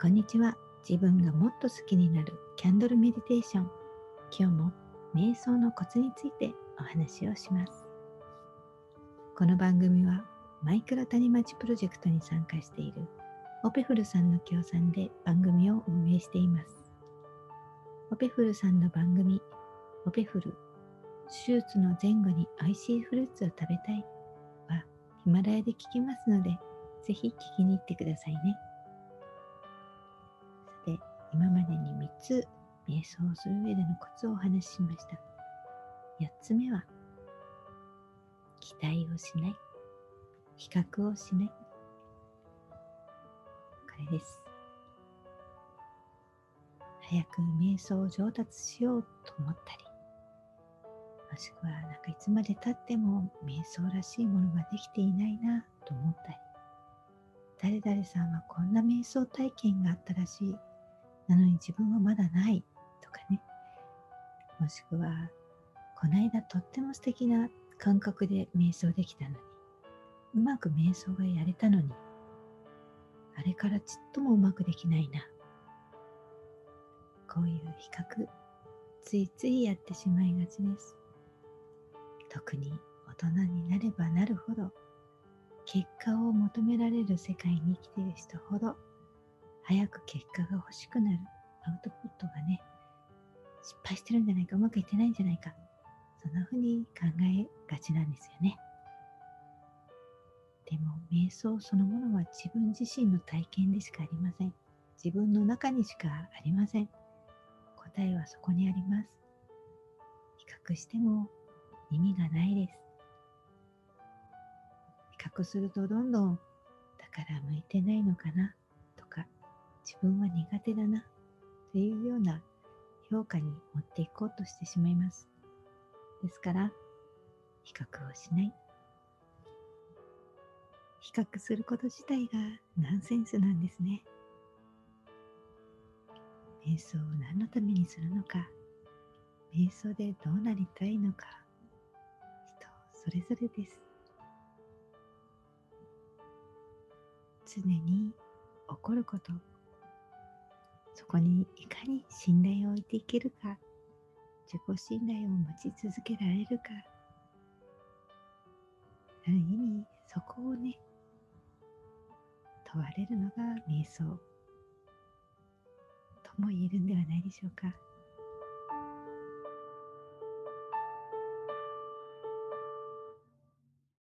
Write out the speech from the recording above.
こんにちは。自分がもっと好きになるキャンドルメディテーション。今日も瞑想のコツについてお話をします。この番組はマイクロ谷町プロジェクトに参加しているオペフルさんの協賛で番組を運営しています。オペフルさんの番組、オペフル、手術の前後に美味しいフルーツを食べたいはヒマラヤで聞きますので、ぜひ聞きに行ってくださいね。今までに3つ瞑想する上でのコツをお話ししました。4つ目は、期待をしない。比較をしない。これです。早く瞑想を上達しようと思ったり、もしくはなんかいつまでたっても瞑想らしいものができていないなと思ったり、誰々さんはこんな瞑想体験があったらしいなのに自分はまだないとかね。もしくはこの間とっても素敵な感覚で瞑想できたのに。うまく瞑想がやれたのに。あれからちっともうまくできないな。こういう比較ついついやってしまいがちです。特に大人になればなるほど結果を求められる世界に生きている人ほど早く結果が欲しくなるアウトプットがね、失敗してるんじゃないか、うまくいってないんじゃないか、そんな風に考えがちなんですよね。でも、瞑想そのものは自分自身の体験でしかありません。自分の中にしかありません。答えはそこにあります。比較しても意味がないです。比較するとどんどんだから向いてないのかな自分は苦手だなというような評価に持っていこうとしてしまいます。ですから、比較をしない。比較すること自体がナンセンスなんですね。瞑想を何のためにするのか、瞑想でどうなりたいのか、人それぞれです。常に起こることそこにいかに信頼を置いていけるか自己信頼を持ち続けられるかある意味そこをね問われるのが瞑想とも言えるんではないでしょうか。